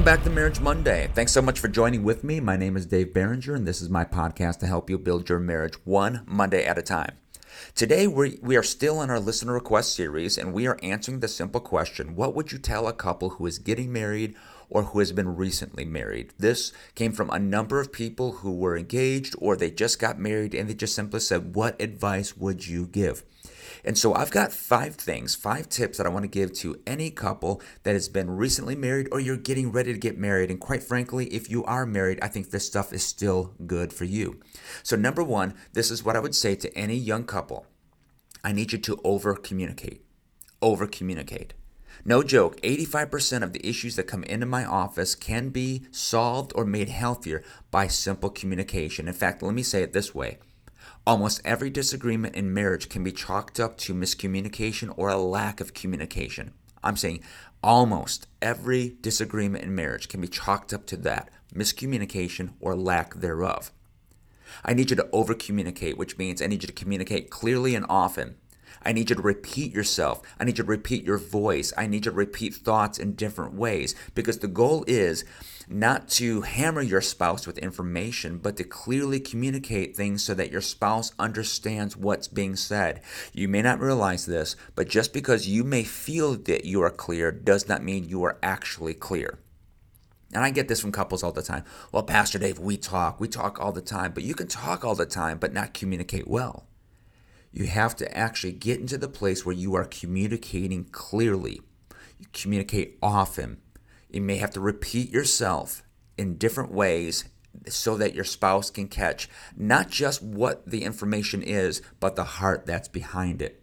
Welcome back to Marriage Monday. Thanks so much for joining with me. My name is Dave Barringer, and this is my podcast to help you build your marriage one Monday at a time. Today, we, we are still in our listener request series, and we are answering the simple question What would you tell a couple who is getting married or who has been recently married? This came from a number of people who were engaged or they just got married, and they just simply said, What advice would you give? And so I've got five things, five tips that I want to give to any couple that has been recently married or you're getting ready to get married. And quite frankly, if you are married, I think this stuff is still good for you. So, number one, this is what I would say to any young couple I need you to over communicate. Over communicate. No joke, 85% of the issues that come into my office can be solved or made healthier by simple communication. In fact, let me say it this way Almost every disagreement in marriage can be chalked up to miscommunication or a lack of communication. I'm saying almost every disagreement in marriage can be chalked up to that miscommunication or lack thereof. I need you to over communicate, which means I need you to communicate clearly and often. I need you to repeat yourself. I need you to repeat your voice. I need you to repeat thoughts in different ways because the goal is not to hammer your spouse with information, but to clearly communicate things so that your spouse understands what's being said. You may not realize this, but just because you may feel that you are clear does not mean you are actually clear. And I get this from couples all the time. Well, Pastor Dave, we talk. We talk all the time, but you can talk all the time, but not communicate well. You have to actually get into the place where you are communicating clearly. You communicate often. You may have to repeat yourself in different ways so that your spouse can catch not just what the information is, but the heart that's behind it.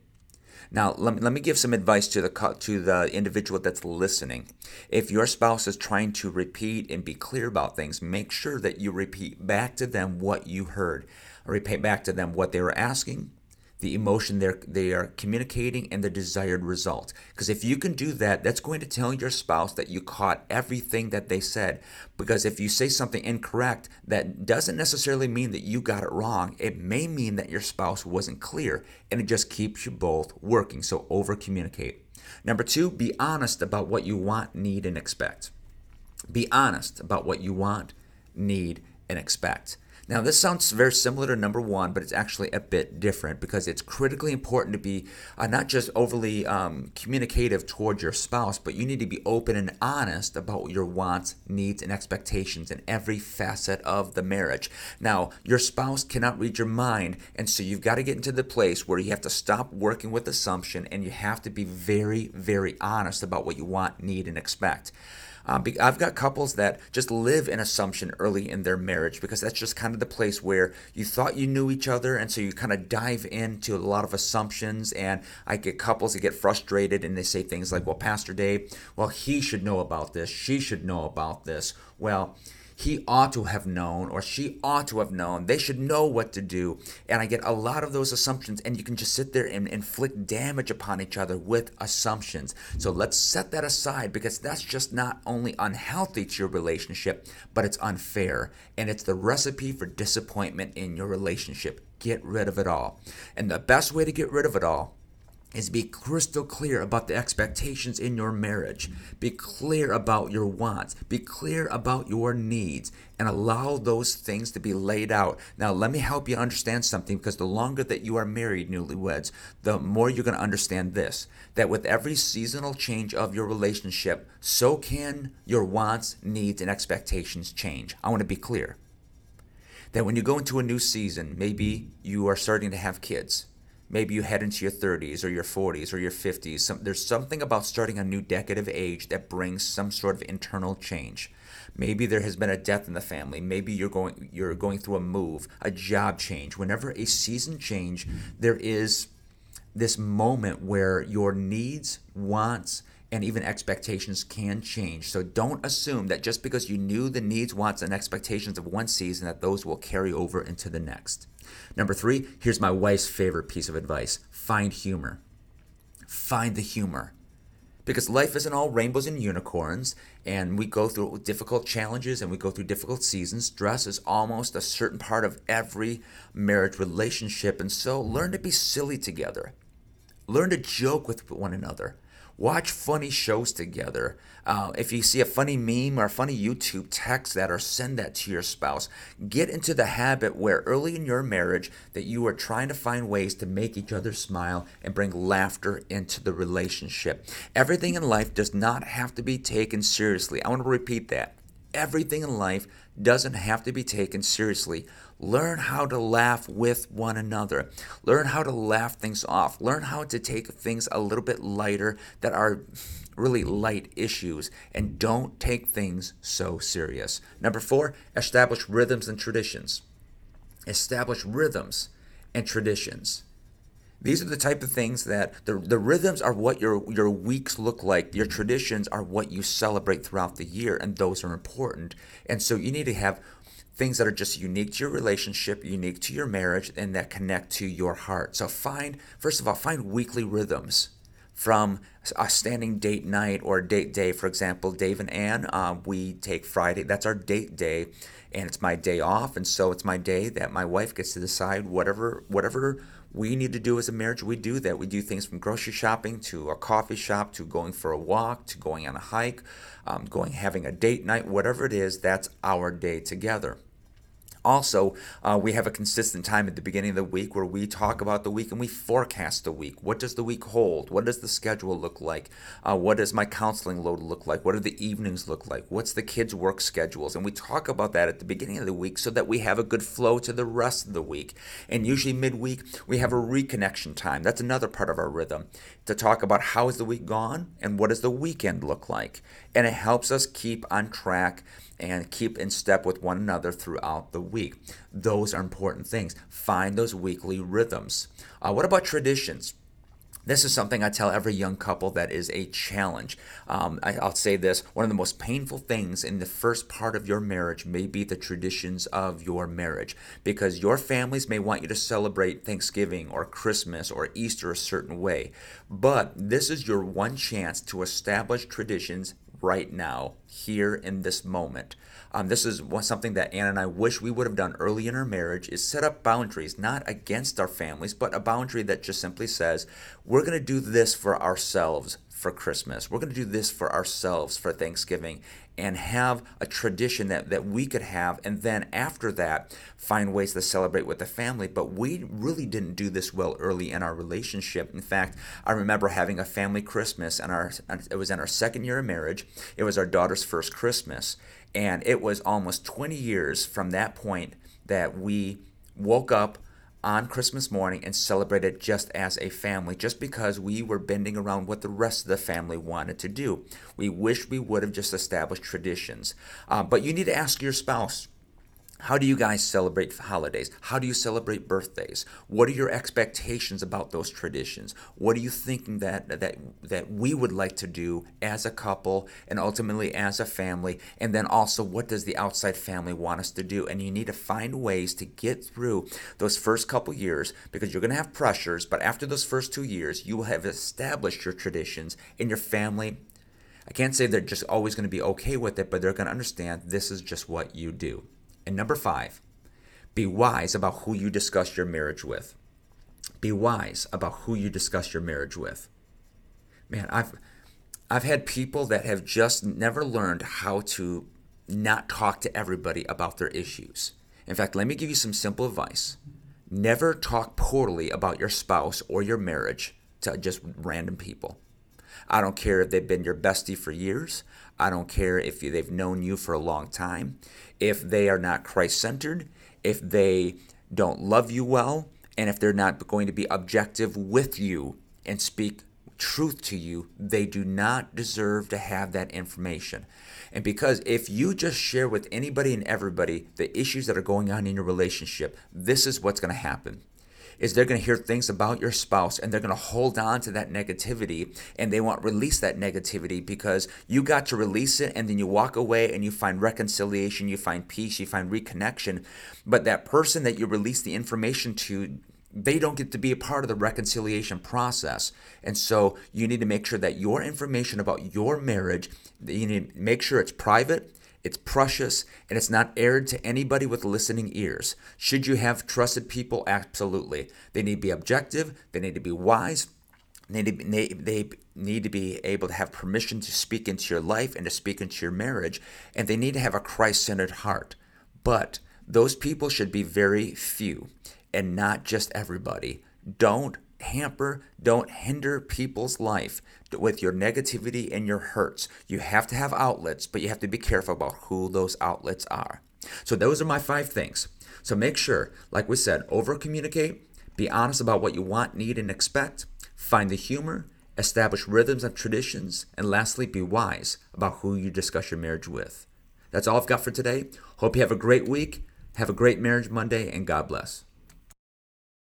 Now, let me, let me give some advice to the to the individual that's listening. If your spouse is trying to repeat and be clear about things, make sure that you repeat back to them what you heard. Repeat back to them what they were asking, the emotion they're they are communicating and the desired result. Because if you can do that that's going to tell your spouse that you caught everything that they said. Because if you say something incorrect that doesn't necessarily mean that you got it wrong. It may mean that your spouse wasn't clear and it just keeps you both working. So over communicate number 2 be honest about what you want need and expect. Be honest about what you want need and expect now, this sounds very similar to number one, but it's actually a bit different because it's critically important to be uh, not just overly um, communicative towards your spouse, but you need to be open and honest about your wants, needs, and expectations in every facet of the marriage. Now, your spouse cannot read your mind, and so you've got to get into the place where you have to stop working with assumption and you have to be very, very honest about what you want, need, and expect. Um, I've got couples that just live in assumption early in their marriage because that's just kind of the place where you thought you knew each other, and so you kind of dive into a lot of assumptions. And I get couples that get frustrated and they say things like, "Well, Pastor Dave, well, he should know about this. She should know about this." Well, he ought to have known or she ought to have known. They should know what to do. And I get a lot of those assumptions, and you can just sit there and inflict damage upon each other with assumptions. So let's set that aside because that's just not only unhealthy to your relationship, but it's unfair. And it's the recipe for disappointment in your relationship. Get rid of it all. And the best way to get rid of it all is be crystal clear about the expectations in your marriage. Be clear about your wants. Be clear about your needs and allow those things to be laid out. Now, let me help you understand something because the longer that you are married, newlyweds, the more you're going to understand this that with every seasonal change of your relationship, so can your wants, needs, and expectations change. I want to be clear that when you go into a new season, maybe you are starting to have kids maybe you head into your 30s or your 40s or your 50s some, there's something about starting a new decade of age that brings some sort of internal change. Maybe there has been a death in the family. Maybe you're going you're going through a move a job change. Whenever a season change there is this moment where your needs wants and even expectations can change. So don't assume that just because you knew the needs, wants, and expectations of one season that those will carry over into the next. Number three, here's my wife's favorite piece of advice find humor. Find the humor. Because life isn't all rainbows and unicorns, and we go through difficult challenges and we go through difficult seasons. Stress is almost a certain part of every marriage relationship, and so learn to be silly together. Learn to joke with one another. Watch funny shows together. Uh, if you see a funny meme or a funny YouTube, text that or send that to your spouse. Get into the habit where early in your marriage that you are trying to find ways to make each other smile and bring laughter into the relationship. Everything in life does not have to be taken seriously. I want to repeat that. Everything in life doesn't have to be taken seriously. Learn how to laugh with one another. Learn how to laugh things off. Learn how to take things a little bit lighter that are really light issues and don't take things so serious. Number four, establish rhythms and traditions. Establish rhythms and traditions. These are the type of things that the, the rhythms are what your, your weeks look like. Your traditions are what you celebrate throughout the year, and those are important. And so you need to have things that are just unique to your relationship, unique to your marriage, and that connect to your heart. So find, first of all, find weekly rhythms from a standing date night or date day. For example, Dave and Ann, uh, we take Friday. That's our date day, and it's my day off, and so it's my day that my wife gets to decide whatever whatever we need to do as a marriage. We do that. We do things from grocery shopping to a coffee shop to going for a walk to going on a hike, um, going having a date night, whatever it is. That's our day together. Also, uh, we have a consistent time at the beginning of the week where we talk about the week and we forecast the week. What does the week hold? What does the schedule look like? Uh, what does my counseling load look like? What do the evenings look like? What's the kids' work schedules? And we talk about that at the beginning of the week so that we have a good flow to the rest of the week. And usually midweek, we have a reconnection time. That's another part of our rhythm to talk about how is the week gone and what does the weekend look like. And it helps us keep on track and keep in step with one another throughout the week. Those are important things. Find those weekly rhythms. Uh, what about traditions? This is something I tell every young couple that is a challenge. Um, I, will say this one of the most painful things in the first part of your marriage may be the traditions of your marriage because your families may want you to celebrate Thanksgiving or Christmas or Easter a certain way. But this is your one chance to establish traditions right now, here in this moment. Um, this is something that Ann and I wish we would have done early in our marriage is set up boundaries, not against our families, but a boundary that just simply says, we're going to do this for ourselves for Christmas. We're going to do this for ourselves for Thanksgiving and have a tradition that, that we could have. And then after that, find ways to celebrate with the family. But we really didn't do this well early in our relationship. In fact, I remember having a family Christmas, and our it was in our second year of marriage. It was our daughter's first Christmas. And it was almost 20 years from that point that we woke up on Christmas morning and celebrate it just as a family, just because we were bending around what the rest of the family wanted to do. We wish we would have just established traditions. Uh, but you need to ask your spouse how do you guys celebrate holidays? How do you celebrate birthdays? What are your expectations about those traditions? What are you thinking that that that we would like to do as a couple and ultimately as a family? And then also what does the outside family want us to do? And you need to find ways to get through those first couple years because you're going to have pressures, but after those first 2 years, you will have established your traditions in your family I can't say they're just always going to be okay with it, but they're going to understand this is just what you do. And number five, be wise about who you discuss your marriage with. Be wise about who you discuss your marriage with. Man, I've I've had people that have just never learned how to not talk to everybody about their issues. In fact, let me give you some simple advice. Never talk poorly about your spouse or your marriage to just random people. I don't care if they've been your bestie for years. I don't care if they've known you for a long time. If they are not Christ centered, if they don't love you well, and if they're not going to be objective with you and speak truth to you, they do not deserve to have that information. And because if you just share with anybody and everybody the issues that are going on in your relationship, this is what's going to happen is they're going to hear things about your spouse and they're going to hold on to that negativity and they want release that negativity because you got to release it and then you walk away and you find reconciliation, you find peace, you find reconnection. But that person that you release the information to they don't get to be a part of the reconciliation process. And so you need to make sure that your information about your marriage, you need to make sure it's private, it's precious and it's not aired to anybody with listening ears. Should you have trusted people? Absolutely. They need to be objective, they need to be wise. They need, to, be, they need to be able to have permission to speak into your life and to speak into your marriage, and they need to have a Christ centered heart. But those people should be very few and not just everybody. Don't hamper, don't hinder people's life with your negativity and your hurts. You have to have outlets, but you have to be careful about who those outlets are. So, those are my five things. So, make sure, like we said, over communicate, be honest about what you want, need, and expect, find the humor, establish rhythms and traditions, and lastly, be wise about who you discuss your marriage with. That's all I've got for today. Hope you have a great week. Have a great Marriage Monday, and God bless.